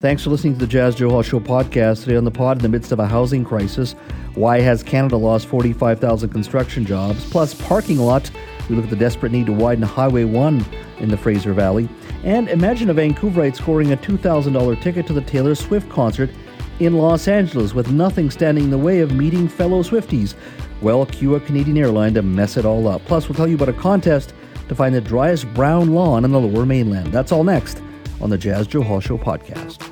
Thanks for listening to the Jas Johal Show podcast. Today on the pod, in the midst of a housing crisis, why has Canada lost 45,000 construction jobs? Plus, parking lot. We look at the desperate need to widen Highway 1 in the Fraser Valley. And imagine a Vancouverite scoring a $2,000 ticket to the Taylor Swift concert in Los Angeles with nothing standing in the way of meeting fellow Swifties. Well, cue a Canadian airline to mess it all up. Plus, we'll tell you about a contest to find the driest brown lawn in the lower mainland. That's all next on the Jas Johal Show podcast.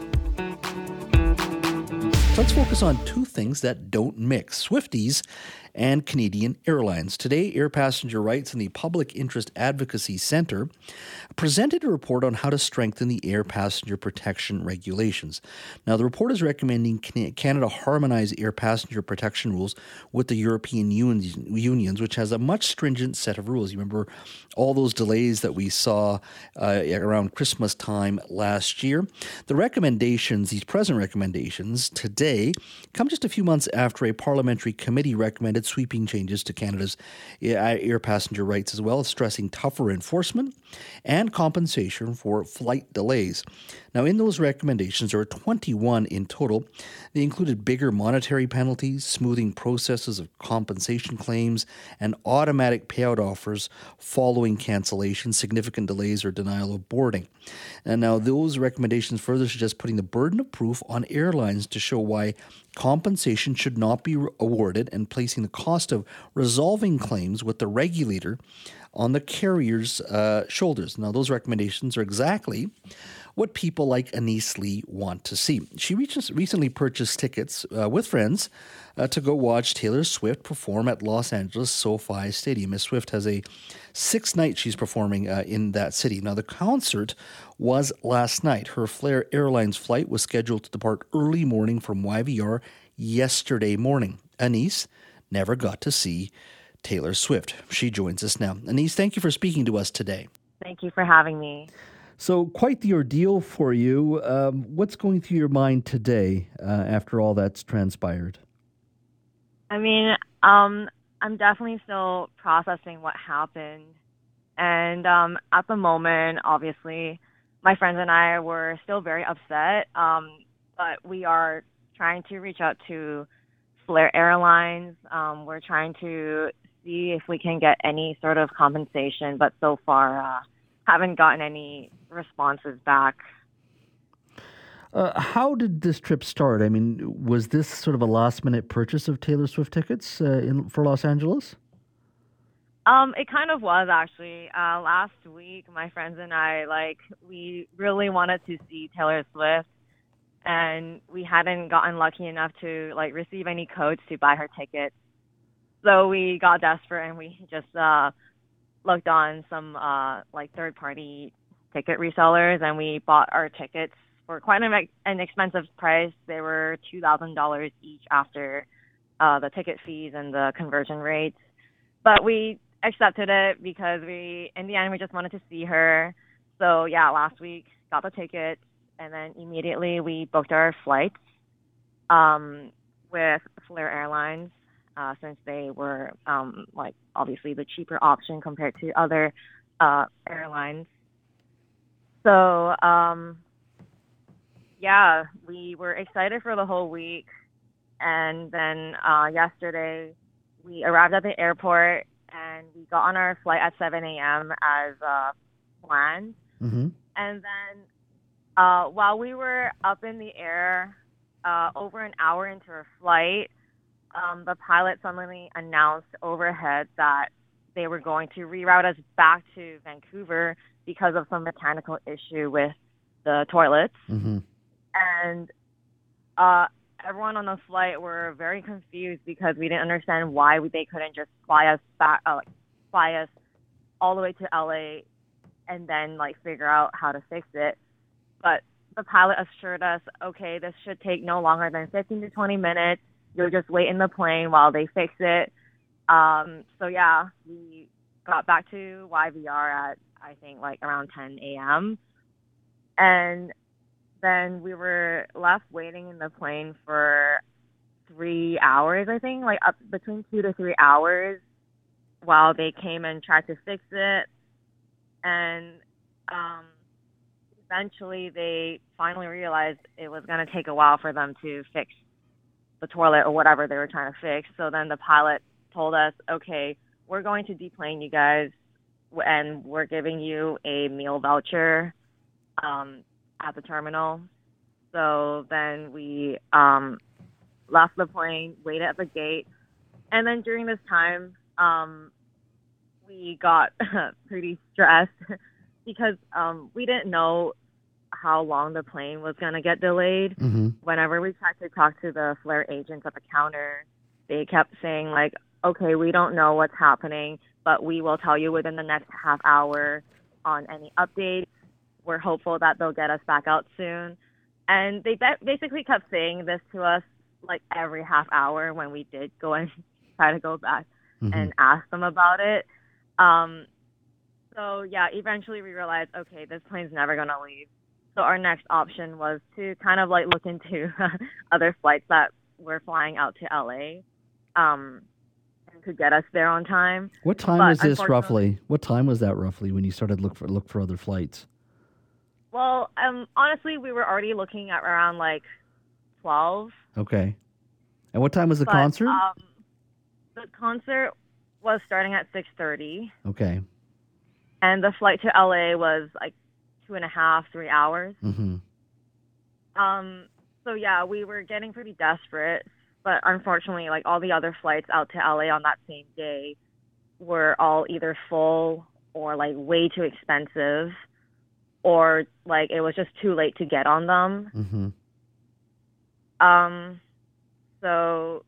Let's focus on two things that don't mix Swifties and Canadian Airlines. Today, Air Passenger Rights and the Public Interest Advocacy Centre presented a report on how to strengthen the air passenger protection regulations. Now, the report is recommending Canada harmonize air passenger protection rules with the European unions, which has a much stringent set of rules. You remember all those delays that we saw uh, around Christmas time last year. The recommendations, these present recommendations today, come just a few months after a parliamentary committee recommended sweeping changes to Canada's air passenger rights, as well as stressing tougher enforcement and compensation for flight delays. Now, in those recommendations, there are 21 in total. They included bigger monetary penalties, smoothing processes of compensation claims, and automatic payout offers following cancellation, significant delays, or denial of boarding. And now, those recommendations further suggest putting the burden of proof on airlines to show why compensation should not be awarded and placing the cost of resolving claims with the regulator on the carrier's uh, shoulders. Now, those recommendations are exactly what people like Annice Li want to see. She recently purchased tickets uh, with friends uh, to go watch Taylor Swift perform at Los Angeles SoFi Stadium. Miss Swift has a six night she's performing uh, in that city. Now, the concert was last night. Her Flair Airlines flight was scheduled to depart early morning from YVR yesterday morning. Annice never got to see Taylor Swift. She joins us now. Annice, thank you for speaking to us today. Thank you for having me. So, quite the ordeal for you. Um, what's going through your mind today uh, after all that's transpired? I mean, um, I'm definitely still processing what happened. And um, at the moment, obviously, my friends and I were still very upset. Um, but we are trying to reach out to Flair Airlines. Um, we're trying to see if we can get any sort of compensation, but so far uh, haven't gotten any responses back. Uh, how did this trip start? I mean, was this sort of a last minute purchase of Taylor Swift tickets uh, in, for Los Angeles? Um, it kind of was actually. Uh, last week, my friends and I, like, we really wanted to see Taylor Swift, and we hadn't gotten lucky enough to like receive any codes to buy her tickets. So we got desperate and we just uh, looked on some uh, like third party ticket resellers and we bought our tickets for quite an, an expensive price. They were two thousand dollars each after uh, the ticket fees and the conversion rates. But we accepted it because we, in the end, we just wanted to see her. So yeah, last week got the tickets and then immediately we booked our flights um, with Flair Airlines uh, since they were um, like obviously the cheaper option compared to other uh, airlines. So um, yeah, we were excited for the whole week, and then uh, yesterday we arrived at the airport and we got on our flight at 7 a.m. as uh, planned, mm-hmm. and then uh, while we were up in the air, uh, over an hour into our flight, um, the pilot suddenly announced overhead that they were going to reroute us back to Vancouver because of some mechanical issue with the toilets. Mm-hmm. And uh, everyone on the flight were very confused because we didn't understand why they couldn't just fly us back, uh, fly us all the way to LA, and then like figure out how to fix it. But the pilot assured us, okay, this should take no longer than 15 to 20 minutes. You'll just wait in the plane while they fix it. Um, so yeah, we got back to YVR at I think like around 10 a.m. And then we were left waiting in the plane for three hours, I think, like up between two to three hours while they came and tried to fix it. And um, eventually they finally realized it was going to take a while for them to fix the toilet or whatever they were trying to fix. So then the pilot told us, okay, we're going to deplane you guys and we're giving you a meal voucher um, at the terminal. So then we um, left the plane, waited at the gate, and then during this time, um, we got pretty stressed because um, we didn't know how long the plane was going to get delayed. Mm-hmm. Whenever we tried to talk to the Flair agents at the counter, they kept saying like, "Okay, we don't know what's happening, but we will tell you within the next half hour on any updates." We're hopeful that they'll get us back out soon. And they be- basically kept saying this to us like every half hour when we did go and try to go back Mhm. and ask them about it. Um, so yeah, eventually we realized, okay, this plane's never gonna leave. So our next option was to kind of like look into other flights that were flying out to LA, um, and could get us there on time. What time But was this roughly? What time was that roughly when you started look for look for other flights? Well, um, honestly, we were already looking at around like twelve. Okay. And what time was the but, concert? Um, the concert was starting at six thirty. okay. and the flight to LA was like two and a half, three hours. Mm-hmm. Um, so yeah, we were getting pretty desperate, but unfortunately, like all the other flights out to LA on that same day were all either full or like way too expensive, or like it was just too late to get on them. Mm-hmm. Um, so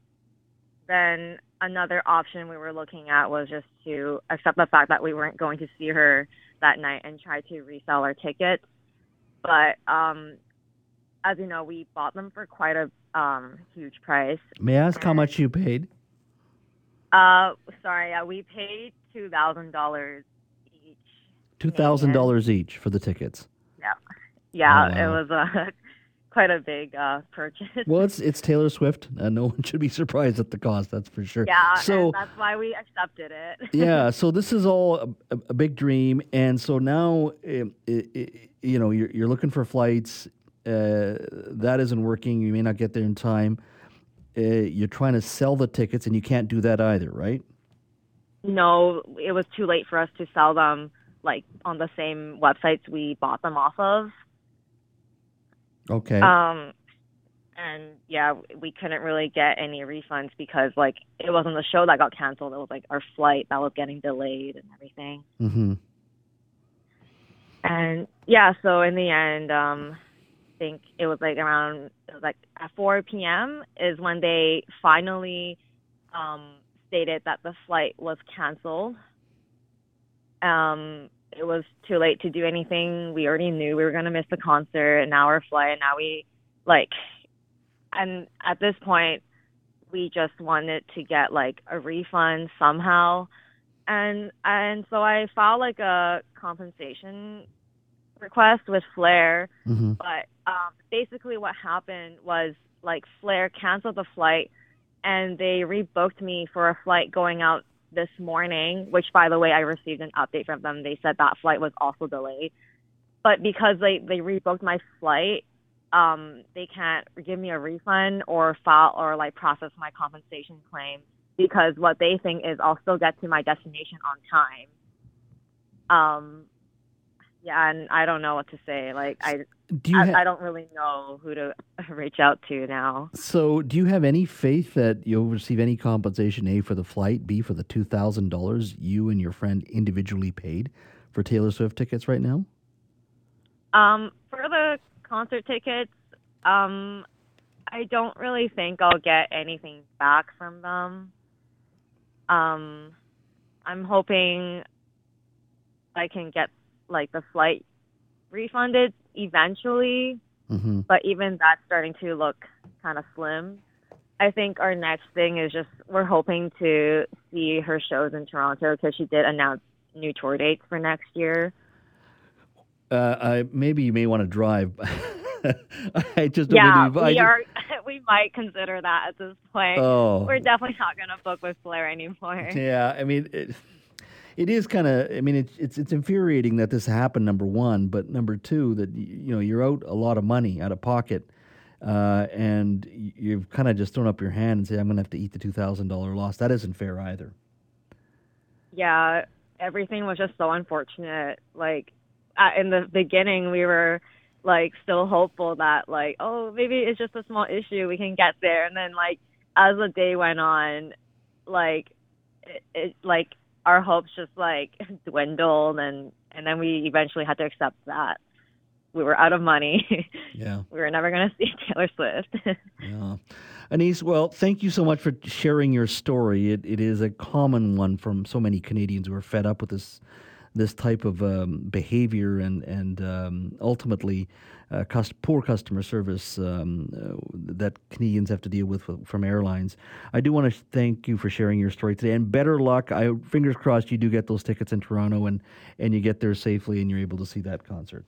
then another option we were looking at was just to accept the fact that we weren't going to see her that night and try to resell our tickets. But um, as you know, we bought them for quite a um, huge price. May I ask how much you paid? Uh, sorry, yeah, we paid two thousand dollars each. Two thousand dollars each for the tickets. Yeah, Oh, it was a quite a big uh, purchase. Well, it's it's Taylor Swift. Uh, no one should be surprised at the cost. That's for sure. yeah, So and that's why we accepted it. yeah, so this is all a, a big dream, and so now um, i i you know you're, you're looking for flights. Uh, that isn't working. You may not get there in time. Uh, you're trying to sell the tickets, and you can't do that either, right? no, it was too late for us to sell them like on the same websites we bought them off of. Okay. Um, and yeah, we couldn't really get any refunds because like it wasn't the show that got canceled. It was like our flight that was getting delayed and everything. mm-hmm. And yeah, so in the end, um, I think it was like around it was like at 4 p.m. is when they finally um, stated that the flight was canceled. Um, it was too late to do anything. We already knew we were gonna miss the concert, an hour flight. And now we like, and at this point, we just wanted to get like a refund somehow and and so I filed like a compensation request with Flair, Mm-hmm. but um, basically what happened was like Flair canceled the flight, and they rebooked me for a flight going out this morning. Which, by the way, I received an update from them. They said that flight was also delayed, but because they they rebooked my flight. Um, they can't give me a refund or file or like process my compensation claim because what they think is I'll still get to my destination on time. Um, yeah, and I don't know what to say. Like I, Do I, ha- I don't really know who to reach out to now. so do you have any faith that you'll receive any compensation? A for the flight, B for the two thousand dollars you and your friend individually paid for Taylor Swift tickets right now. Um, for the concert tickets, um, I don't really think I'll get anything back from them. Um, I'm hoping I can get like the flight refunded eventually, mm-hmm. but even that's starting to look kind of slim. I think our next thing is just we're hoping to see her shows in Toronto because she did announce new tour dates for next year. Uh, I, maybe you may want to drive. I just yeah, we I are. we might consider that at this point. Oh. We're definitely not going to book with Flair anymore. Yeah, I mean, it, it is kind of. I mean, it's it's it's infuriating that this happened. Number one, but number two, that you know you're out a lot of money out of pocket. Uh, and you've kind of just thrown up your hand and say, "I'm going to have to eat the two thousand dollar loss." That isn't fair either. Yeah, everything was just so unfortunate. Like in the beginning, we were like still hopeful that like oh maybe it's just a small issue we can get there and then like as the day went on like it, it like our hopes just like dwindled and and then we eventually had to accept that we were out of money. Yeah. We were never going to see taylor swift. Yeah. Annice, well, thank you so much for sharing your story. It, it is a common one from so many Canadians who are fed up with this this type of um, behavior and and um, ultimately uh, cost, poor customer service um, uh, that Canadians have to deal with from airlines. I do want to thank you for sharing your story today, and better luck. I fingers crossed you do get those tickets in Toronto and and you get there safely and you're able to see that concert.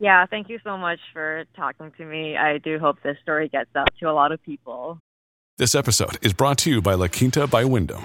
Yeah, thank you so much for talking to me. I do hope this story gets out to a lot of people. This episode is brought to you by La Quinta by Wyndham.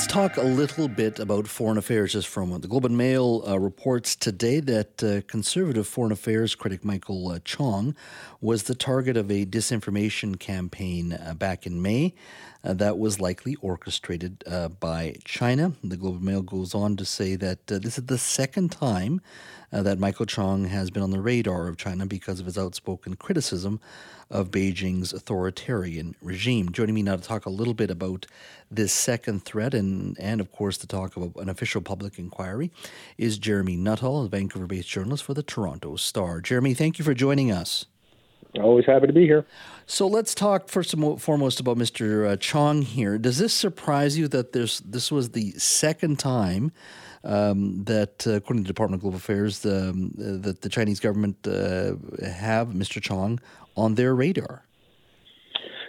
Let's talk a little bit about foreign affairs just for a moment. The Globe and Mail uh, reports today that uh, conservative foreign affairs critic Michael uh, Chong was the target of a disinformation campaign uh, back in May uh, that was likely orchestrated uh, by China. The Globe and Mail goes on to say that this is the second time that Michael Chong has been on the radar of China because of his outspoken criticism of Beijing's authoritarian regime. Joining me now to talk a little bit about this second threat and, and of course, the talk of an official public inquiry is Jeremy Nuttall, a Vancouver based journalist for the Toronto Star. Jeremy, thank you for joining us. Always happy to be here. So let's talk first and foremost about Mr. Uh, Chong here. Does this surprise you that there's this was the second time um, that, uh, according to the Department of Global Affairs, um, uh, that the Chinese government uh, have Mr. Chong on their radar.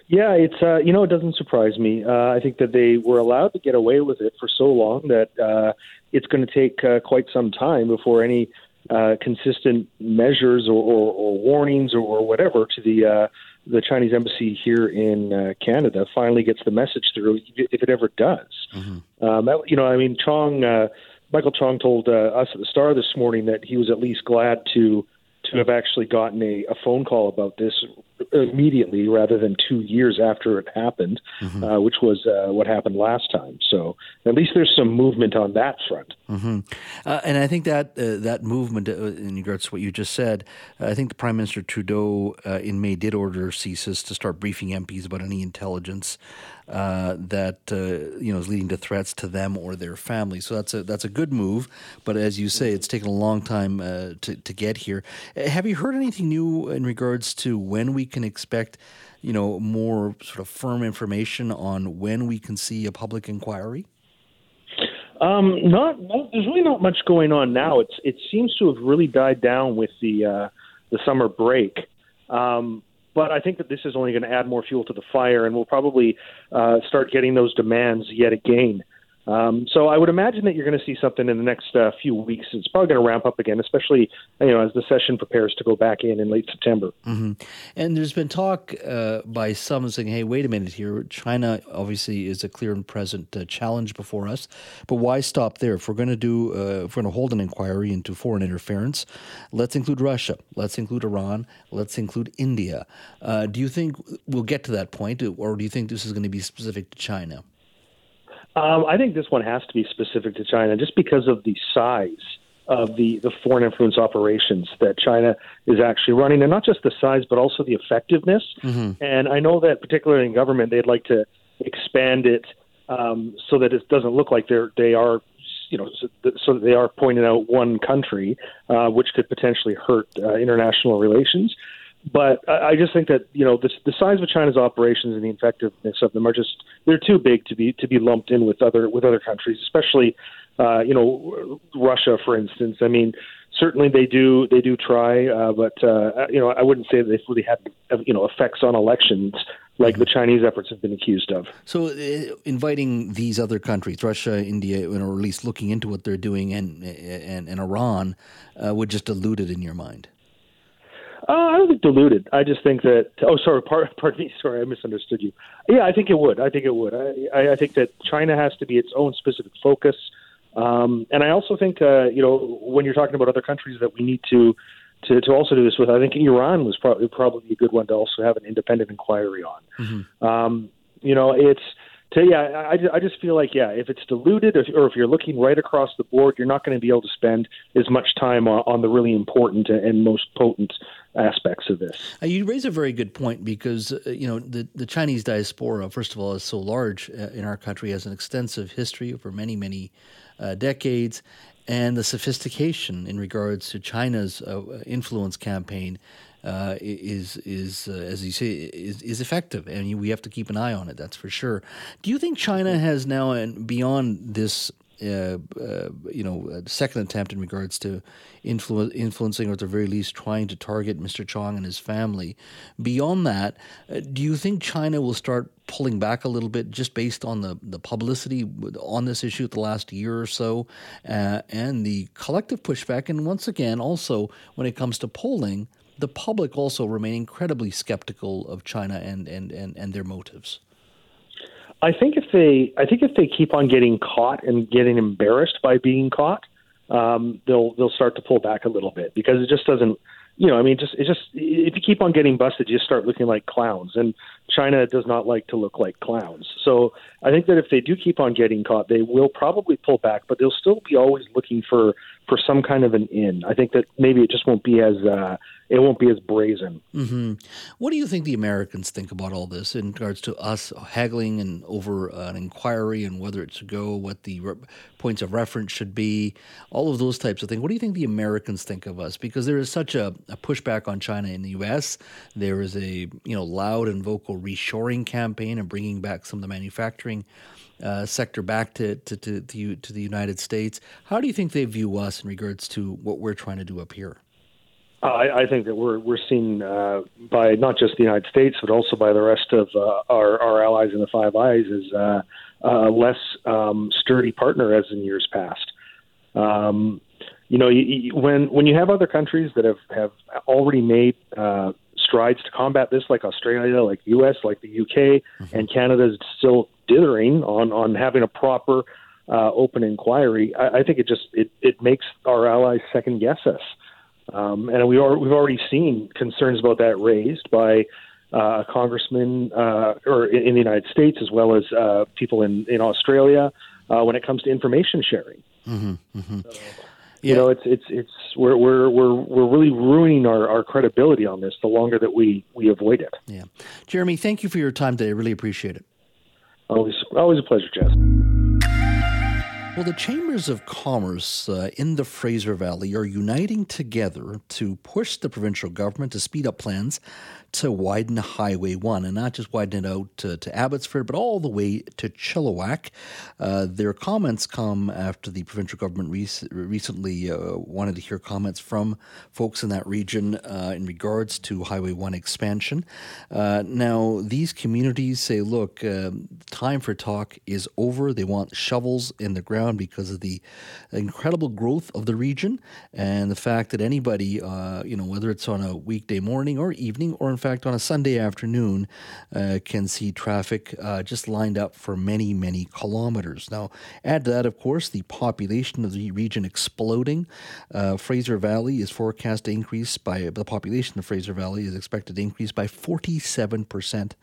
Yeah, it's uh, you know it doesn't surprise me. Uh, I think that they were allowed to get away with it for so long that uh, it's going to take uh, quite some time before any uh, consistent measures or, or, or warnings or, or, whatever to the uh, the Chinese embassy here in uh, Canada finally gets the message through, if it ever does. Mm-hmm. Um, that, you know, I mean, Chong, uh, Michael Chong told uh, us at the Star this morning that he was at least glad to to have actually gotten a, a phone call about this immediately rather than two years after it happened, mm-hmm. uh, which was uh, what happened last time. So at least there's some movement on that front. Mm-hmm. Uh, and I think that uh, that movement, uh, in regards to what you just said, uh, I think the Prime Minister Trudeau in May did order CSIS to start briefing MPs about any intelligence uh, that uh, you know is leading to threats to them or their families. So that's a that's a good move. But as you say, it's taken a long time uh, to to get here. Have you heard anything new in regards to when we can expect? You know, more sort of firm information on when we can see a public inquiry. Um, not, not, there's really not much going on now. It's it seems to have really died down with the uh, the summer break. Um, but I think that this is only going to add more fuel to the fire, and we'll probably uh, start getting those demands yet again. Um, so I would imagine that you're going to see something in the next uh, few weeks. It's probably going to ramp up again, especially you know as the session prepares to go back in in late September. Mm-hmm. And there's been talk uh, by some saying, "Hey, wait a minute here. China obviously is a clear and present uh, challenge before us, but why stop there? If we're going to do, uh, if we're going to hold an inquiry into foreign interference, let's include Russia, let's include Iran, let's include India. Uh, do you think we'll get to that point, or do you think this is going to be specific to China?" Um, I think this one has to be specific to China just because of the size of the, the foreign influence operations that China is actually running, and not just the size, but also the effectiveness. Mm-hmm. And I know that, particularly in government, they'd like to expand it um, so that it doesn't look like they're they are, you know, so that they are pointing out one country, uh, which could potentially hurt uh, international relations. But I just think that you know the, the size of China's operations and the effectiveness of them are just they're too big to be to be lumped in with other with other countries, especially uh, you know Russia, for instance. I mean, certainly they do they do try, uh, but uh, you know I wouldn't say that they've really had you know effects on elections like the Chinese efforts have been accused of. So, uh, inviting these other countries, Russia, India, or at least looking into what they're doing, and and, and Iran, uh, would just dilute it in your mind. Uh, I don't think diluted. I just think that. Oh, sorry. Pardon, pardon me. Sorry, I misunderstood you. Yeah, I think it would. I think it would. I, I think that China has to be its own specific focus, um, and I also think uh, you know when you're talking about other countries that we need to to, to also do this with. I think Iran was probably probably a good one to also have an independent inquiry on. Mm-hmm. Um, you know, it's to, yeah, I, I just feel like yeah, if it's diluted or, or if you're looking right across the board, you're not going to be able to spend as much time on, on the really important and most potent aspects of this. Uh, you raise a very good point because uh, you know the the Chinese diaspora, first of all, is so large uh, in our country, has an extensive history over many many uh, decades, and the sophistication in regards to China's uh, influence campaign uh, is is uh, as you say is, is effective, and we have to keep an eye on it. That's for sure. Do you think China has now, and beyond this, uh, uh, you know, second attempt in regards to influ- influencing, or at the very least, trying to target Mr. Chong and his family. Beyond that, uh, do you think China will start pulling back a little bit just based on the, the publicity on this issue the last year or so uh, and the collective pushback? And once again, also when it comes to polling, the public also remain incredibly skeptical of China and, and, and, and their motives. I think if they, I think if they keep on getting caught and getting embarrassed by being caught, um, they'll they'll start to pull back a little bit because it just doesn't you know, I mean, just it just if you keep on getting busted, you just start looking like clowns, and China does not like to look like clowns. So I think that if they do keep on getting caught, they will probably pull back, but they'll still be always looking for for some kind of an in. I think that maybe it just won't be as uh, it won't be as brazen. Mm-hmm. What do you think the Americans think about all this in regards to us haggling and over an inquiry and whether it should go, what the re- points of reference should be, all of those types of things? What do you think the Americans think of us? Because there is such a, a pushback on China in the U.S. There is a you know loud and vocal reshoring campaign and bringing back some of the manufacturing uh, sector back to, to, to, to, to the United States. How do you think they view us in regards to what we're trying to do up here? I, I think that we're we're seen uh, by not just the United States, but also by the rest of uh, our our allies in the Five Eyes as uh, a less um, sturdy partner as in years past. Um, you know, you, you, when when you have other countries that have have already made uh, strides to combat this, like Australia, like U.S., like the U.K. Mm-hmm. and Canada is still dithering on on having a proper uh, open inquiry. I, I think it just it it makes our allies second guess us, um, and we are we've already seen concerns about that raised by. Uh, a congressman uh, or in, in the United States, as well as uh, people in in Australia, uh, when it comes to information sharing. Mm-hmm, mm-hmm. So, you know, it's it's it's we're we're we're we're really ruining our, our credibility on this the longer that we we avoid it. Yeah, Jeremy, thank you for your time today. I really appreciate it. Always always a pleasure, Jess. Well, the chambers of commerce uh, in the Fraser Valley are uniting together to push the provincial government to speed up plans to widen Highway 1 and not just widen it out to, to Abbotsford, but all the way to Chilliwack. Uh, their comments come after the provincial government rec- recently uh, wanted to hear comments from folks in that region uh, in regards to Highway 1 expansion. Uh, now, these communities say, look, um, time for talk is over. They want shovels in the ground because of the incredible growth of the region and the fact that anybody, uh, you know, whether it's on a weekday morning or evening or in fact, on a Sunday afternoon, uh, can see traffic uh, just lined up for many, many kilometers. Now, add to that, of course, the population of the region exploding. Uh, Fraser Valley is forecast to increase by the population of Fraser Valley is expected to increase by 47 percent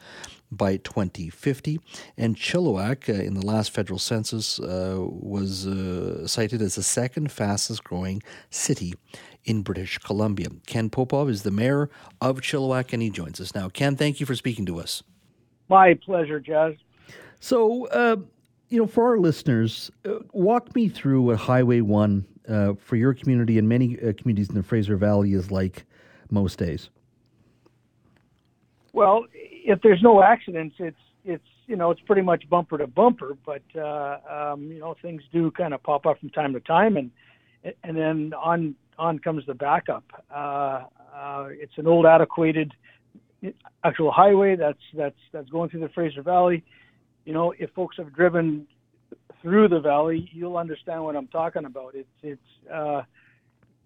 by 2050. And Chilliwack, uh, in the last federal census, uh, was uh, cited as the second fastest growing city in British Columbia. Ken Popove is the mayor of Chilliwack, and he joins us now. Ken, thank you for speaking to us. My pleasure, Jas. So, uh, you know, for our listeners, uh, walk me through what Highway 1 uh, for your community and many uh, communities in the Fraser Valley is like most days. Well, if there's no accidents, it's it's you know it's pretty much bumper to bumper. But uh, um, you know things do kind of pop up from time to time, and and then on on comes the backup. Uh, uh, it's an old, antiquated actual highway that's that's that's going through the Fraser Valley. You know, if folks have driven through the valley, you'll understand what I'm talking about. It's it's uh,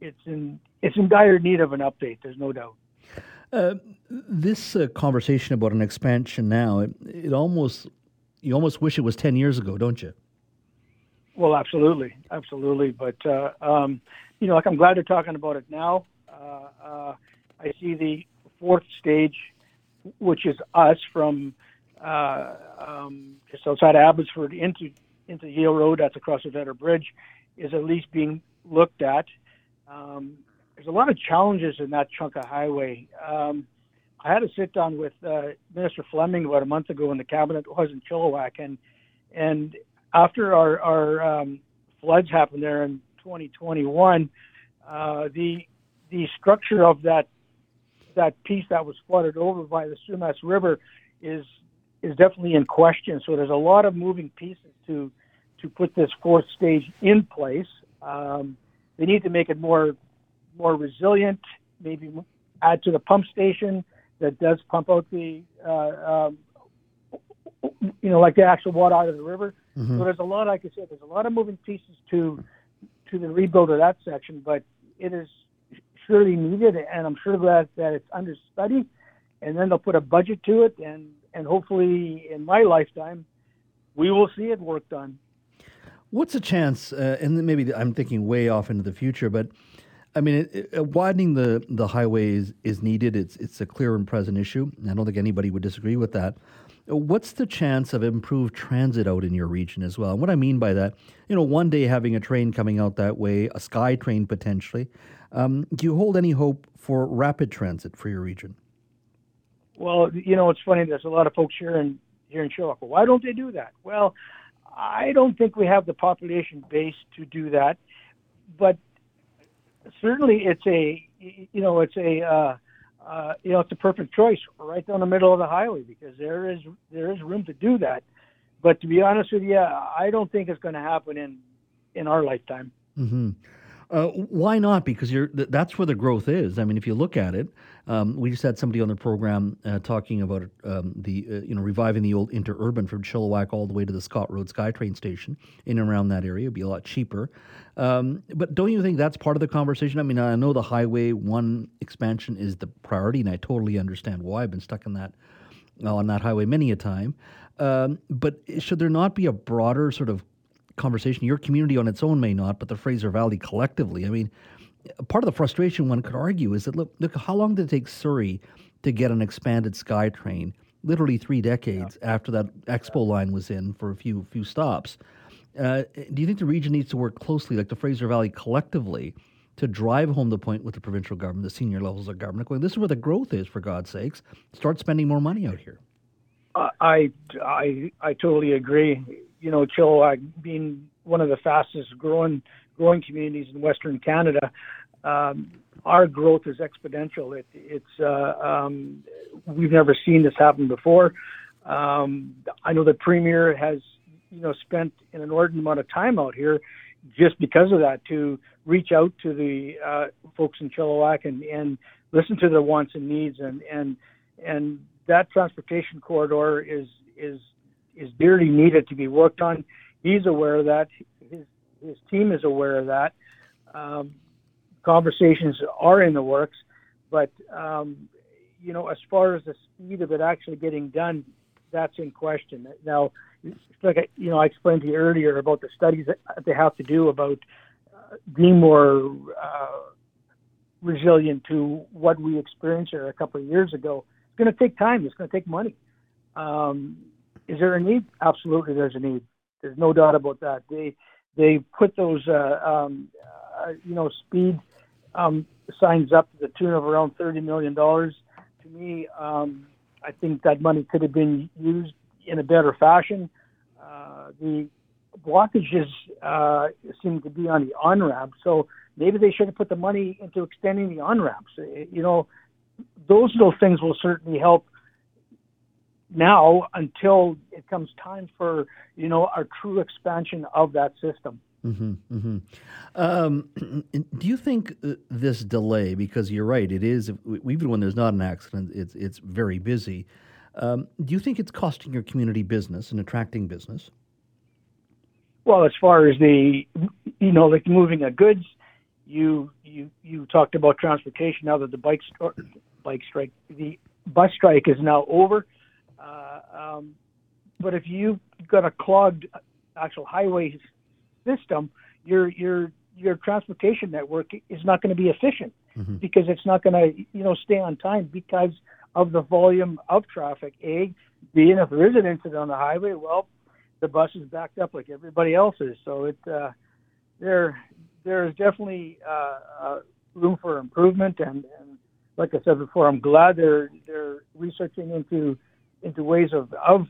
it's in it's in dire need of an update. There's no doubt. This uh, conversation about an expansion now, it, it almost you almost wish it was ten years ago, don't you? Well, absolutely, absolutely. But uh, um, you know, like I'm glad they're talking about it now. Uh, uh, I see the fourth stage, which is us from uh, um, just outside Abbotsford into into Yale Road. That's across the Vedder Bridge, is at least being looked at. Um, there's a lot of challenges in that chunk of highway. Um, I had a sit down with uh, Minister Fleming about a month ago when the cabinet was in Chilliwack, and and after our our um, floods happened there in 2021, uh, the the structure of that that piece that was flooded over by the Sumas River is is definitely in question. So there's a lot of moving pieces to to put this fourth stage in place. Um, they need to make it more more resilient. Maybe add to the pump station that does pump out the uh, um, you know like the actual water out of the river. Mm-hmm. So there's a lot, like I said, there's a lot of moving pieces to to the rebuild of that section, but it is surely needed, and I'm sure that that it's under study, and then they'll put a budget to it, and and hopefully in my lifetime, we will see it work done. What's the chance? Uh, and maybe I'm thinking way off into the future, but I mean, it, it, widening the the highway is, needed. It's it's a clear and present issue. I don't think anybody would disagree with that. What's the chance of improved transit out in your region as well? And what I mean by that, you know, one day having a train coming out that way, a sky train potentially. Um, do you hold any hope for rapid transit for your region? Well, you know, it's funny. There's a lot of folks here in here in Chilliwack. Why don't they do that? Well, I don't think we have the population base to do that, but certainly it's a you know it's a uh, uh, you know, it's a perfect choice right down the middle of the highway because there is there is room to do that. But to be honest with you, I don't think it's going to happen in in our lifetime. Mm-hmm. Uh, why not? Because you're that's where the growth is. I mean, if you look at it, um, we just had somebody on the program uh, talking about um, the uh, you know reviving the old interurban from Chilliwack all the way to the Scott Road SkyTrain station in and around that area. It'd be a lot cheaper. Um, but don't you think that's part of the conversation? I mean, I know the Highway One expansion is the priority, and I totally understand why. I've been stuck in that on that highway many a time. Um, but should there not be a broader sort of conversation. Your community on its own may not, but the Fraser Valley collectively. I mean, part of the frustration one could argue is that look, look, how long did it take Surrey to get an expanded SkyTrain? Literally three decades yeah. after that Expo line was in for a few few stops. Uh, do you think the region needs to work closely, like the Fraser Valley collectively, to drive home the point with the provincial government, the senior levels of government, going, this is where the growth is, for God's sakes. Start spending more money out here. I I I totally agree you know, Chilliwack being one of the fastest growing growing communities in Western Canada. Um, our growth is exponential. It, it's uh, um, we've never seen this happen before. Um, I know the premier has you know spent an inordinate amount of time out here just because of that to reach out to the uh, folks in Chilliwack and, and listen to their wants and needs and and and that transportation corridor is is is dearly needed to be worked on. He's aware of that. His his team is aware of that. Um, conversations are in the works, but um, you know, as far as the speed of it actually getting done, that's in question. Now, like you know, I explained to you earlier about the studies that they have to do about uh, being more uh, resilient to what we experienced here a couple of years ago. It's going to take time. It's going to take money. Um, is there a need? Absolutely, there's a need. There's no doubt about that. They they put those uh, um, uh, you know speed um, signs up to the tune of around thirty million dollars. To me, um, I think that money could have been used in a better fashion. Uh, the blockages uh, seem to be on the on ramp, so maybe they should have put the money into extending the on ramps. You know, those little things will certainly help now until it comes time for you know our true expansion of that system. Mm-hmm, mm-hmm. Um, do you think uh, this delay, because you're right, it is even when there's not an accident, it's it's very busy. Um, do you think it's costing your community business and attracting business? Well, as far as the you know, like moving of goods, you you you talked about transportation. Now that the bike bike strike, the bus strike is now over. Uh, um, but if you've got a clogged actual highway system, your your your transportation network is not going to be efficient mm-hmm. because it's not going to you know stay on time because of the volume of traffic. A, B, and if there is an incident on the highway, well, the bus is backed up like everybody else is. So it uh, there there is definitely uh, uh, room for improvement, and, and like I said before, I'm glad they're they're researching into into ways of of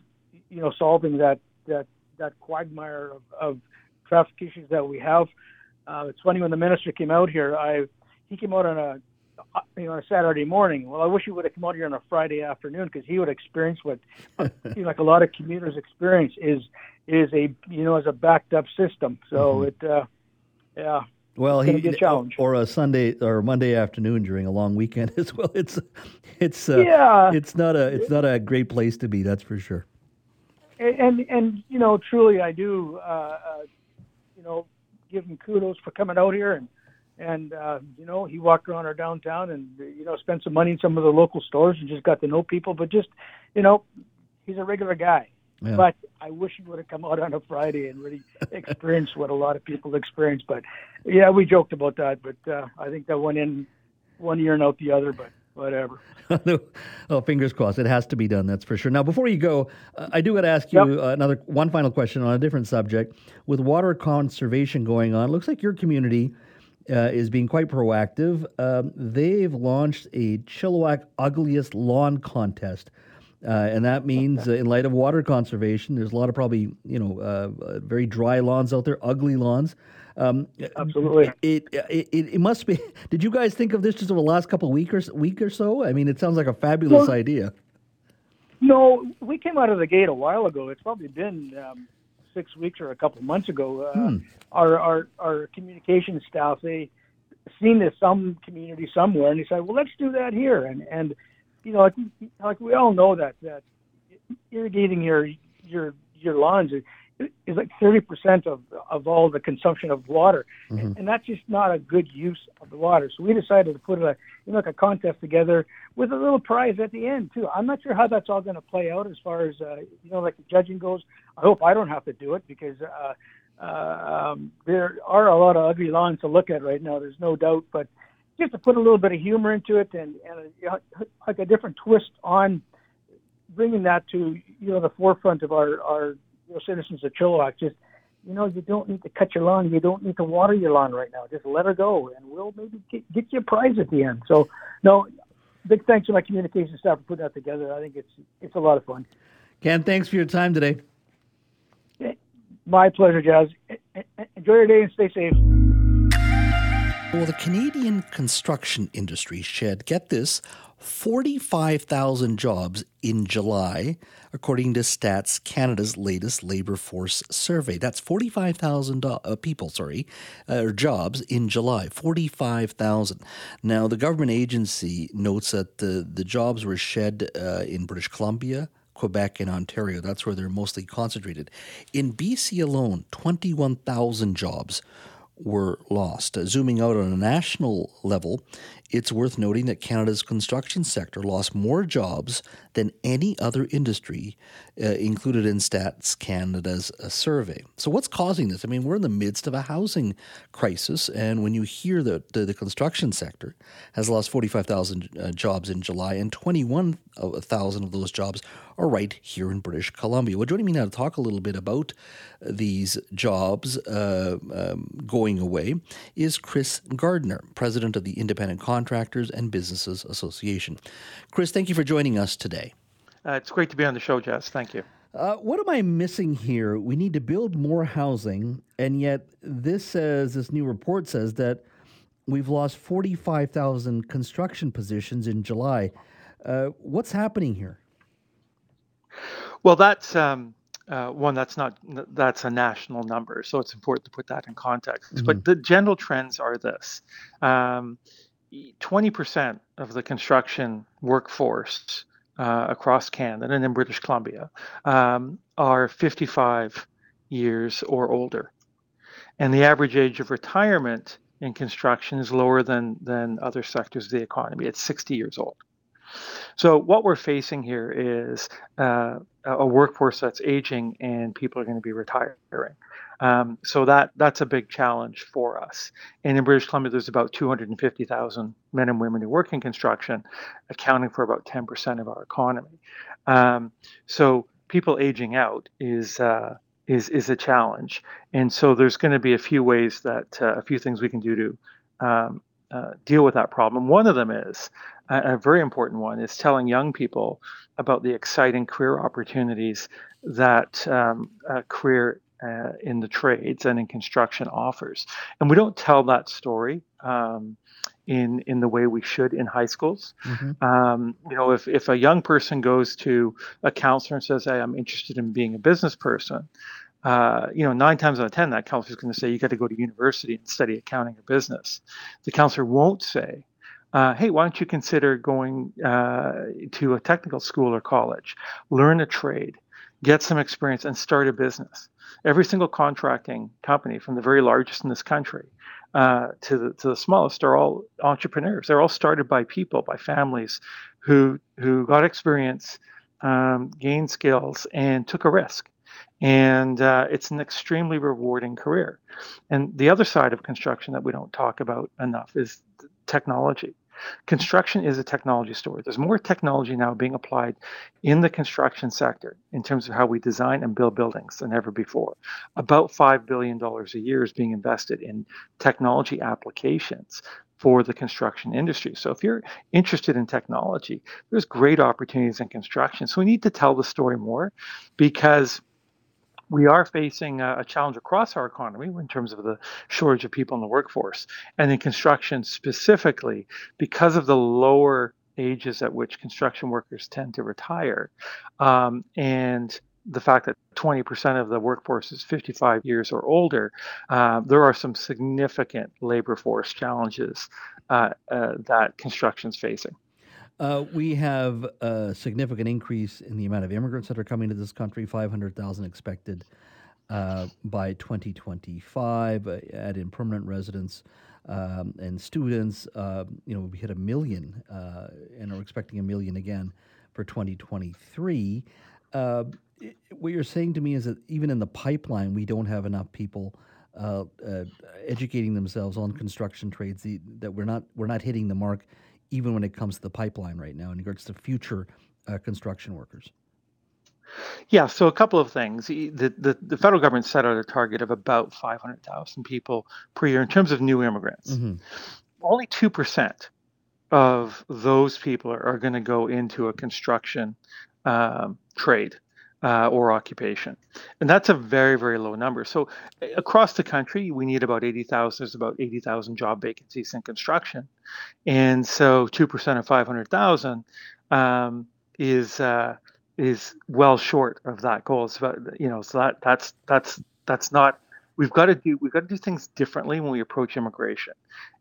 you know solving that that that quagmire of, of traffic issues that we have. Uh, it's funny when the minister came out here. I he came out on a you know a Saturday morning. Well, I wish he would have come out here on a Friday afternoon because he would experience what you know, like a lot of commuters experience is is a you know as a backed up system. So mm-hmm. it uh, yeah. Well, he a or a Sunday or Monday afternoon during a long weekend as well. It's it's uh, yeah. It's not a it's not a great place to be. That's for sure. And and, and you know, truly, I do. Uh, uh, you know, give him kudos for coming out here and and uh, you know he walked around our downtown and you know spent some money in some of the local stores and just got to know people. But just you know, he's a regular guy. Yeah. But I wish he would have come out on a Friday and really experienced what a lot of people experience. But yeah, we joked about that. But uh, I think that went in one year and out the other. But whatever. oh, fingers crossed. It has to be done. That's for sure. Now, before you go, uh, I do got to ask you yep. uh, another one final question on a different subject. With water conservation going on, looks like your community. Uh, is being quite proactive. Um, they've launched a Chilliwack Ugliest Lawn Contest. Uh, and that means, uh, in light of water conservation, there's a lot of probably you know uh, very dry lawns out there, ugly lawns. Um, Absolutely. It, it, it it must be. Did you guys think of this just over the last couple of week or week or so? I mean, it sounds like a fabulous well, idea. No, we came out of the gate a while ago. It's probably been um, six weeks or a couple months ago. Uh, hmm. Our our our communication staff they seen this some community somewhere, and they said, "Well, let's do that here." And and you know, like, like we all know that that irrigating your your your lawns is like 30% of, of all the consumption of water. Mm-hmm. And, and, that's just not a good use of the water. So we decided to put a, you know, like a contest together with a little prize at the end, too. I'm not sure how that's all going to play out as far as, uh, you know, like the judging goes. I hope I don't have to do it because uh, uh, um, there are a lot of ugly lawns to look at right now. There's no doubt. But just to put a little bit of humor into it and, and a, like a different twist on bringing that to, you know, the forefront of our, our you know, citizens of Chilliwack, just you know, you don't need to cut your lawn. You don't need to water your lawn right now. Just let her go, and we'll maybe get, get you a prize at the end. So, no, big thanks to my communication staff for putting that together. I think it's it's a lot of fun. Ken, thanks for your time today. Eh, my pleasure, Jas. Eh, eh, enjoy your day and stay safe. Well, the Canadian construction industry shed, get this, 45,000 jobs in July, according to Stats Canada's latest labor force survey. That's 45,000 uh, people, sorry, uh, jobs in July. 45,000. Now, the government agency notes that the, the jobs were shed uh, in British Columbia, Quebec, and Ontario. That's where they're mostly concentrated. In BC alone, 21,000 jobs were lost. Uh, zooming out on a national level, it's worth noting that Canada's construction sector lost more jobs than any other industry uh, included in Stats Canada's uh, survey. So, what's causing this? I mean, we're in the midst of a housing crisis, and when you hear that the, the construction sector has lost 45,000 uh, jobs in July, and 21,000 of those jobs are right here in British Columbia. Well, joining me now to talk a little bit about these jobs uh, um, going away is Chris Gardner, president of the Independent Contractors and Businesses Association. Chris, thank you for joining us today. Uh, it's great to be on the show, Jas. Thank you. Uh, what am I missing here? We need to build more housing, and yet this says this new report says that we've lost forty five thousand construction positions in July. Uh, what's happening here? Well, that's um, uh, one that's not that's a national number, so it's important to put that in context. Mm-hmm. But the general trends are this: um, twenty um, percent of the construction workforce uh, across Canada and in British Columbia um, are 55 years or older, and the average age of retirement in construction is lower than than other sectors of the economy. It's 60 years old. So what we're facing here is uh, a workforce that's aging and people are going to be retiring. Um, so that that's a big challenge for us. And in British Columbia, there's about 250,000 men and women who work in construction, accounting for about 10% of our economy. Um, so people aging out is uh, is is a challenge. And so there's going to be a few ways that uh, a few things we can do to um, uh, deal with that problem. One of them is a, a very important one is telling young people about the exciting career opportunities that um, a career uh, in the trades and in construction offers. And we don't tell that story um, in in the way we should in high schools. Mm-hmm. Um, you know, if if a young person goes to a counselor and says, "Hey, I'm interested in being a business person," uh, you know, nine times out of ten, that counselor is going to say, "You got to go to university and study accounting or business." The counselor won't say, uh, hey, why don't you consider going uh, to a technical school or college, learn a trade, get some experience, and start a business? Every single contracting company, from the very largest in this country uh, to the to the smallest, are all entrepreneurs. They're all started by people, by families, who who got experience, um, gained skills, and took a risk and uh, it's an extremely rewarding career. And the other side of construction that we don't talk about enough is technology. Construction is a technology story. There's more technology now being applied in the construction sector in terms of how we design and build buildings than ever before. About $5 billion a year is being invested in technology applications for the construction industry. So if you're interested in technology, there's great opportunities in construction. So we need to tell the story more because we are facing a, challenge across our economy in terms of the shortage of people in the workforce. And in construction specifically, because of the lower ages at which construction workers tend to retire, um, and the fact that 20% of the workforce is 55 years or older, uh, there are some significant labor force challenges uh, uh, that construction is facing. Uh, we have a significant increase in the amount of immigrants that are coming to this country 500,000 expected uh, by 2025. Uh, add in permanent residents um, and students. Uh, you know, we hit a million uh, and are expecting a million again for 2023. Uh, what you're saying to me is that even in the pipeline, we don't have enough people. Uh, uh, educating themselves on construction trades the, that we're not we're not hitting the mark even when it comes to the pipeline right now in regards to future uh, construction workers? Yeah, so a couple of things. The, the, the, federal government set out a target of about 500,000 people per year in terms of new immigrants. Mm-hmm. Only 2% of those people are, are going to go into a construction um, trade. Uh, or occupation. And that's a very, very low number. So across the country, we need about 80,000, there's about 80,000 job vacancies in construction. And so 2% of 500,000 um, is uh, is well short of that goal. So you know, so that that's that's that's not we've got to do we've got to do things differently when we approach immigration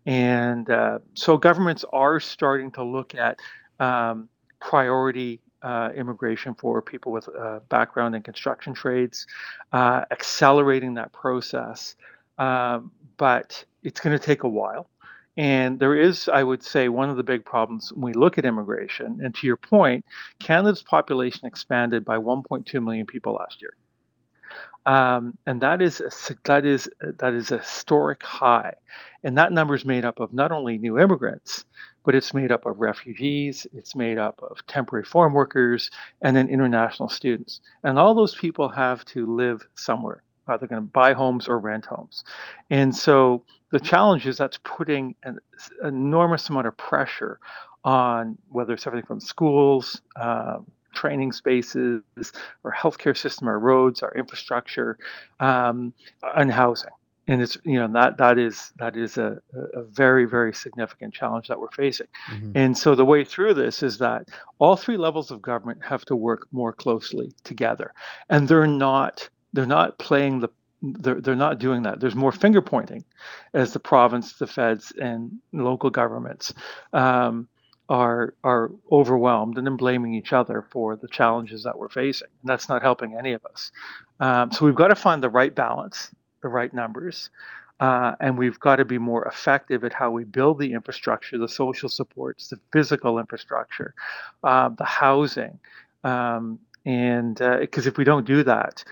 and uh, so governments are starting to look at um, priority uh, immigration for people with a background in construction trades, uh, accelerating that process. Um, but it's going to take a while. And there is, I would say, one of the big problems when we look at immigration. And to your point, Canada's population expanded by 1.2 million people last year. Um, and that is a, that is that is a historic high, and that number is made up of not only new immigrants, but it's made up of refugees, it's made up of temporary foreign workers, and then international students. And all those people have to live somewhere. They're going to buy homes or rent homes. And so the challenge is that's putting an enormous amount of pressure on whether it's everything from schools, um, training spaces, our healthcare system, our roads, our infrastructure, um, and housing. And it's you know that that is that is a, a very very significant challenge that we're facing. Mm-hmm. and so the way through this is that all three levels of government have to work more closely together. And they're not they're not playing the they're, they're not doing that. There's more finger pointing as the province the feds and local governments um, are are overwhelmed and then blaming each other for the challenges that we're facing and that's not helping any of us um, so we've got to find the right balance the right numbers. Uh, and we've got to be more effective at how we build the infrastructure, the social supports, the physical infrastructure, uh, the housing. Um, and because uh, if we don't do that,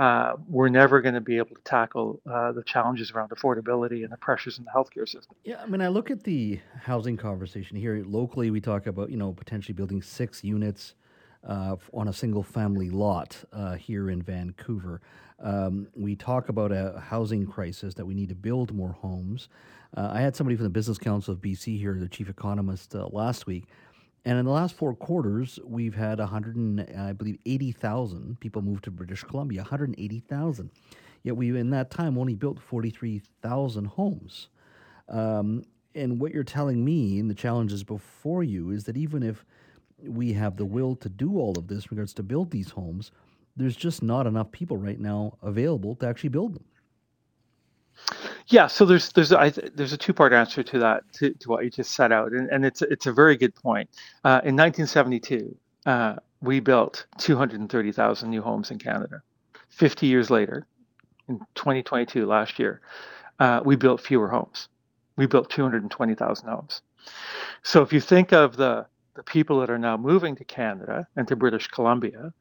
uh, we're never going to be able to tackle uh, the challenges around affordability and the pressures in the healthcare system. Yeah, I mean, I look at the housing conversation here locally. We talk about you know potentially building six units uh, on a single family lot uh, here in Vancouver. Um, we talk about a housing crisis that we need to build more homes. Uh, I had somebody from the Business Council of BC here, the chief economist, uh, last week. And in the last four quarters, we've had 100, and, I believe, 80,000 people move to British Columbia, 180,000. Yet we, in that time, only built 43,000 homes. Um, and what you're telling me, and the challenges before you, is that even if we have the will to do all of this in regards to build these homes, there's just not enough people right now available to actually build them. Yeah, so there's there's a, there's a two part answer to that to, to what you just set out, and, and it's it's a very good point. Uh, in 1972, uh, we built 230,000 new homes in Canada. 50 years later, in 2022, last year, uh, we built fewer homes. We built 220,000 homes. So if you think of the the people that are now moving to Canada and to British Columbia,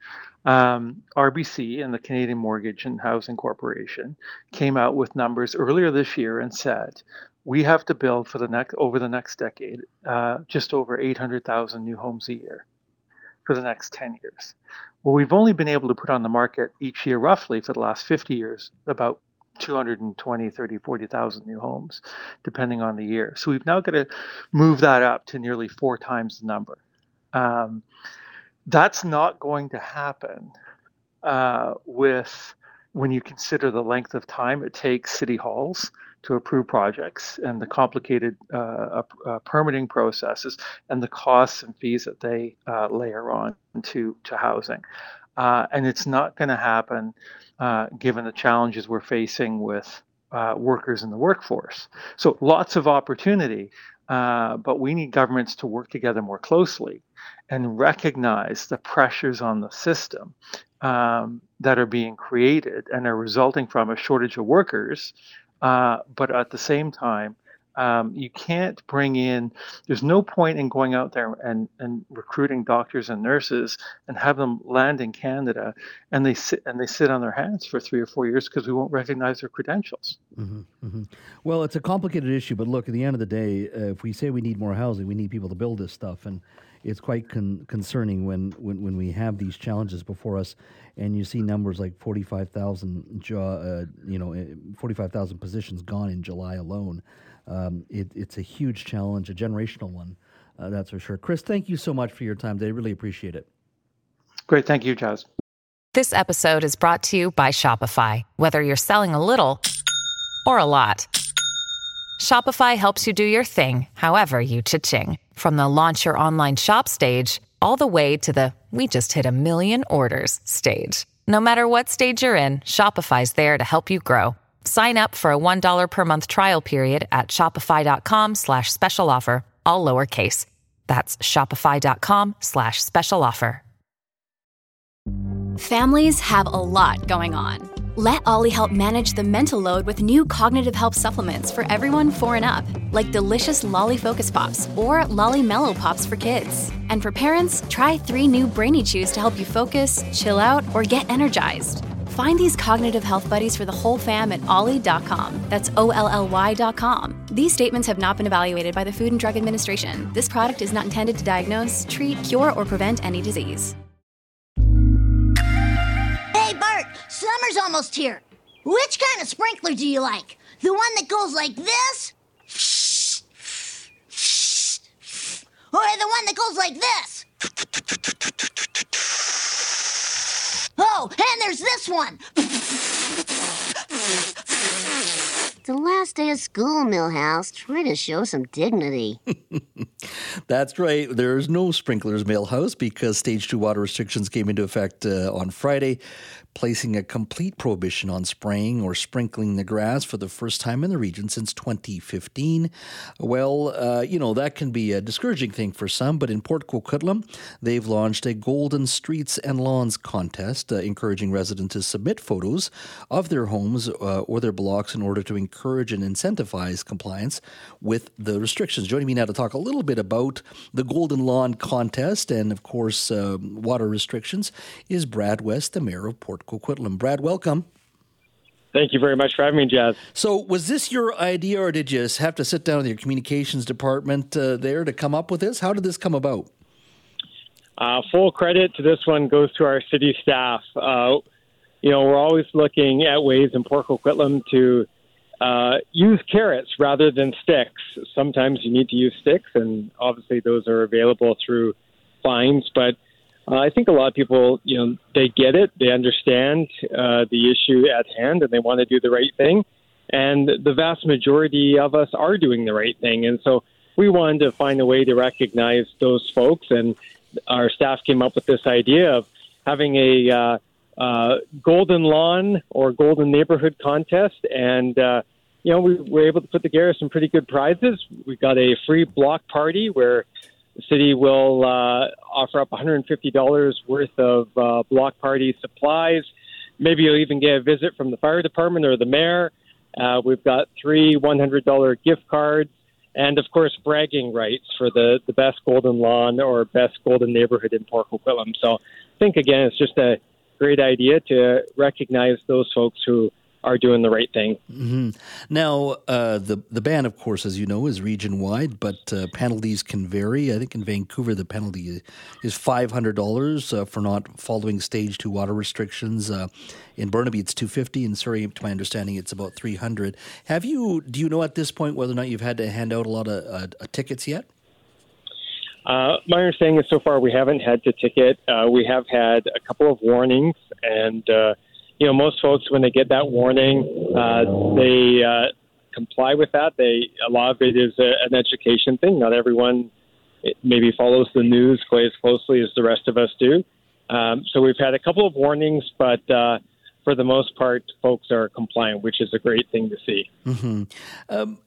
um, RBC and the Canadian Mortgage and Housing Corporation came out with numbers earlier this year and said we have to build for the next over the next decade uh, just over 800,000 new homes a year for the next 10 years. Well, we've only been able to put on the market each year, roughly for the last 50 years, about 220, 30, 40,000 new homes, depending on the year. So we've now got to move that up to nearly four times the number. Um, that's not going to happen uh, with when you consider the length of time it takes city halls to approve projects and the complicated uh, uh, permitting processes and the costs and fees that they uh, layer on to, to housing. Uh, and it's not going to happen uh, given the challenges we're facing with uh, workers in the workforce. So lots of opportunity, uh, but we need governments to work together more closely and recognize the pressures on the system um, that are being created and are resulting from a shortage of workers, uh, but at the same time, um, you can't bring in, there's no point in going out there and, and recruiting doctors and nurses and have them land in Canada and they sit and they sit on their hands for three or four years because we won't recognize their credentials. Mm-hmm, mm-hmm. Well, it's a complicated issue, but look, at the end of the day, uh, if we say we need more housing, we need people to build this stuff. And it's quite con- concerning when, when, when we have these challenges before us, and you see numbers like forty five thousand, uh, you know, forty five thousand positions gone in July alone um, it, it's a huge challenge, a generational one, uh, that's for sure. Chris, thank you so much for your time today. Really appreciate it. Great. Thank you, Jas. This episode is brought to you by Shopify. Whether you're selling a little or a lot, Shopify helps you do your thing, however you cha-ching. From the launch your online shop stage, all the way to the we just hit a million orders stage. No matter what stage you're in, Shopify's there to help you grow. Sign up for a $1 per month trial period at shopify.com slash special offer, all lowercase. That's shopify.com slash special offer. Families have a lot going on. Let OLLY help manage the mental load with new cognitive help supplements for everyone four and up, like delicious Lolly Focus Pops or Lolly Mellow Pops for kids. And for parents, try three new Brainy Chews to help you focus, chill out, or get energized. Find these cognitive health buddies for the whole fam at olly.com. That's O L L Y.com. These statements have not been evaluated by the Food and Drug Administration. This product is not intended to diagnose, treat, cure, or prevent any disease. Hey, Bart, summer's almost here. Which kind of sprinkler do you like? The one that goes like this? Or the one that goes like this? Oh, and there's this one. The last day of school, Milhouse. Try to show some dignity. That's right. There's no sprinklers, Milhouse, because stage two water restrictions came into effect uh, on Friday, placing a complete prohibition on spraying or sprinkling the grass for the first time in the region since 2015. Well, uh, you know, that can be a discouraging thing for some, but in Port Coquitlam, they've launched a Golden Streets and Lawns contest, uh, encouraging residents to submit photos of their homes uh, or their blocks in order to encourage and incentivize compliance with the restrictions. Joining me now to talk a little bit about the Golden Lawn contest and, of course, uh, water restrictions is Brad West, the mayor of Port Coquitlam. Brad, welcome. Thank you very much for having me, Jas. So, was this your idea, or did you have to sit down with your communications department uh, there to come up with this? How did this come about? Uh, full credit to this one goes to our city staff. Uh, you know, we're always looking at ways in Port Coquitlam to uh, use carrots rather than sticks. Sometimes you need to use sticks, and obviously those are available through fines. But uh, I think a lot of people, you know, they get it, they understand uh, the issue at hand, and they want to do the right thing. And the vast majority of us are doing the right thing, and so we wanted to find a way to recognize those folks. And our staff came up with this idea of having a uh, uh, golden lawn or golden neighborhood contest, and uh, you know we were able to put together some pretty good prizes. We got a free block party where the city will uh, offer up $150 worth of uh, block party supplies. Maybe you'll even get a visit from the fire department or the mayor. Uh, we've got three $100 gift cards, and of course, bragging rights for the, the best golden lawn or best golden neighborhood in Port Coquitlam. So I think, again, it's just a great idea to recognize those folks who are doing the right thing. Mm-hmm. Now, uh, the the ban, of course, as you know, is region wide, but uh, penalties can vary. I think in Vancouver, the penalty is five hundred dollars uh, for not following stage two water restrictions. Uh, in Burnaby, it's two fifty, and Surrey, to my understanding, it's about three hundred. Have you? Do you know at this point whether or not you've had to hand out a lot of uh, tickets yet? Uh, my understanding is so far we haven't had to ticket. we have had a couple of warnings and you know, most folks when they get that warning, uh, they uh, comply with that. They a lot of it is a, an education thing. Not everyone maybe follows the news quite as closely as the rest of us do. Um, so we've had a couple of warnings, but uh, for the most part, folks are compliant, which is a great thing to see. Mm-hmm. Um,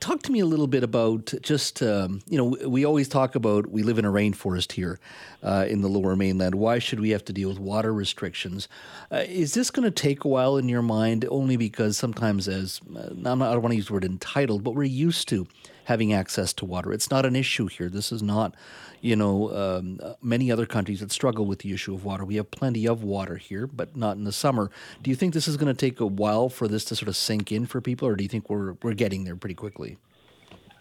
talk to me a little bit about just um, you know we always talk about we live in a rainforest here uh, in the lower mainland. Why should we have to deal with water restrictions? Uh, is this going to take a while in your mind? Only because sometimes as uh, i don't want to use the word entitled but we're used to having access to water it's not an issue here this is not you know, um, many other countries that struggle with the issue of water. We have plenty of water here, but not in the summer. Do you think this is going to take a while for this to sort of sink in for people, or do you think we're we're getting there pretty quickly?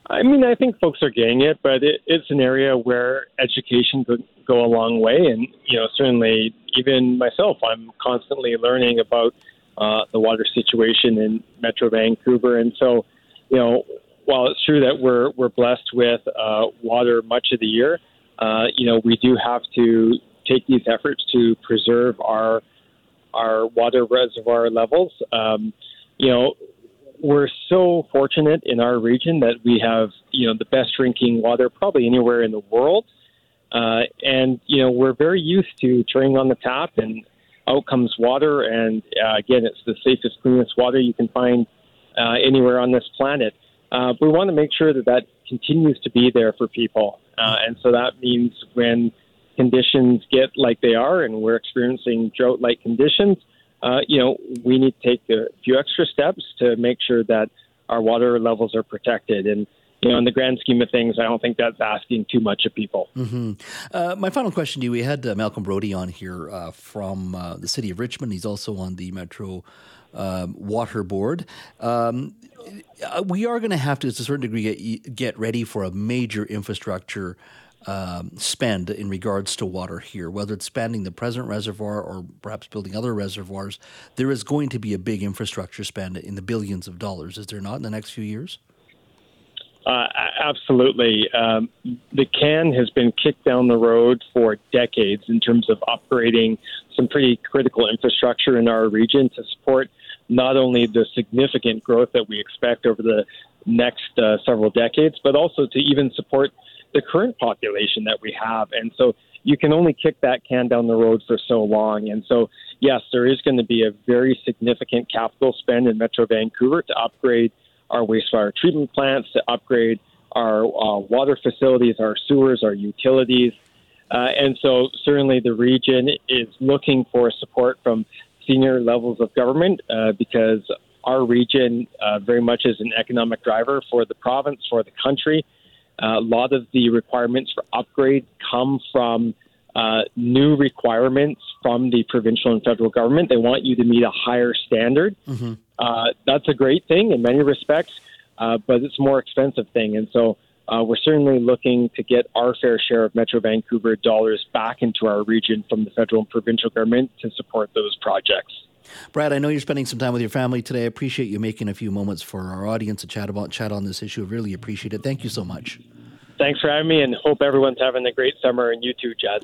I mean, I think folks are getting it, but it, it's an area where education could go a long way, and you know, certainly even myself, I'm constantly learning about uh, the water situation in Metro Vancouver, and so you know, while it's true that we're we're blessed with uh, water much of the year, uh, you know, we do have to take these efforts to preserve our our water reservoir levels. Um, you know, we're so fortunate in our region that we have you know the best drinking water probably anywhere in the world, uh, and you know we're very used to turning on the tap and out comes water, and uh, again it's the safest, cleanest water you can find uh, anywhere on this planet. Uh, we want to make sure that that continues to be there for people, uh, and so that means when conditions get like they are, and we're experiencing drought-like conditions, uh, you know, we need to take a few extra steps to make sure that our water levels are protected. And you know, in the grand scheme of things, I don't think that's asking too much of people. Mm-hmm. Uh, my final question to you: We had uh, Malcolm Brodie on here uh, from uh, the city of Richmond. He's also on the Metro um, Water Board. Um, uh, we are going to have to, to a certain degree, get, get ready for a major infrastructure um, spend in regards to water here, whether it's expanding the present reservoir or perhaps building other reservoirs, there is going to be a big infrastructure spend in the billions of dollars, is there not, in the next few years? Uh, absolutely. Um, the can has been kicked down the road for decades in terms of upgrading some pretty critical infrastructure in our region to support not only the significant growth that we expect over the next uh, several decades, but also to even support the current population that we have. And so you can only kick that can down the road for so long. And so, yes, there is going to be a very significant capital spend in Metro Vancouver to upgrade our wastewater treatment plants, to upgrade our uh, water facilities, our sewers, our utilities. Uh, and so, certainly, the region is looking for support from senior levels of government uh, because our region uh, very much is an economic driver for the province, for the country. Uh, a lot of the requirements for upgrade come from uh, new requirements from the provincial and federal government. They want you to meet a higher standard. Mm-hmm. Uh, that's a great thing in many respects, uh, but it's a more expensive thing. And so uh, we're certainly looking to get our fair share of Metro Vancouver dollars back into our region from the federal and provincial government to support those projects. Brad, I know you're spending some time with your family today. I appreciate you making a few moments for our audience to chat about chat on this issue. I really appreciate it. Thank you so much. Thanks for having me, and hope everyone's having a great summer. And you too, Jas.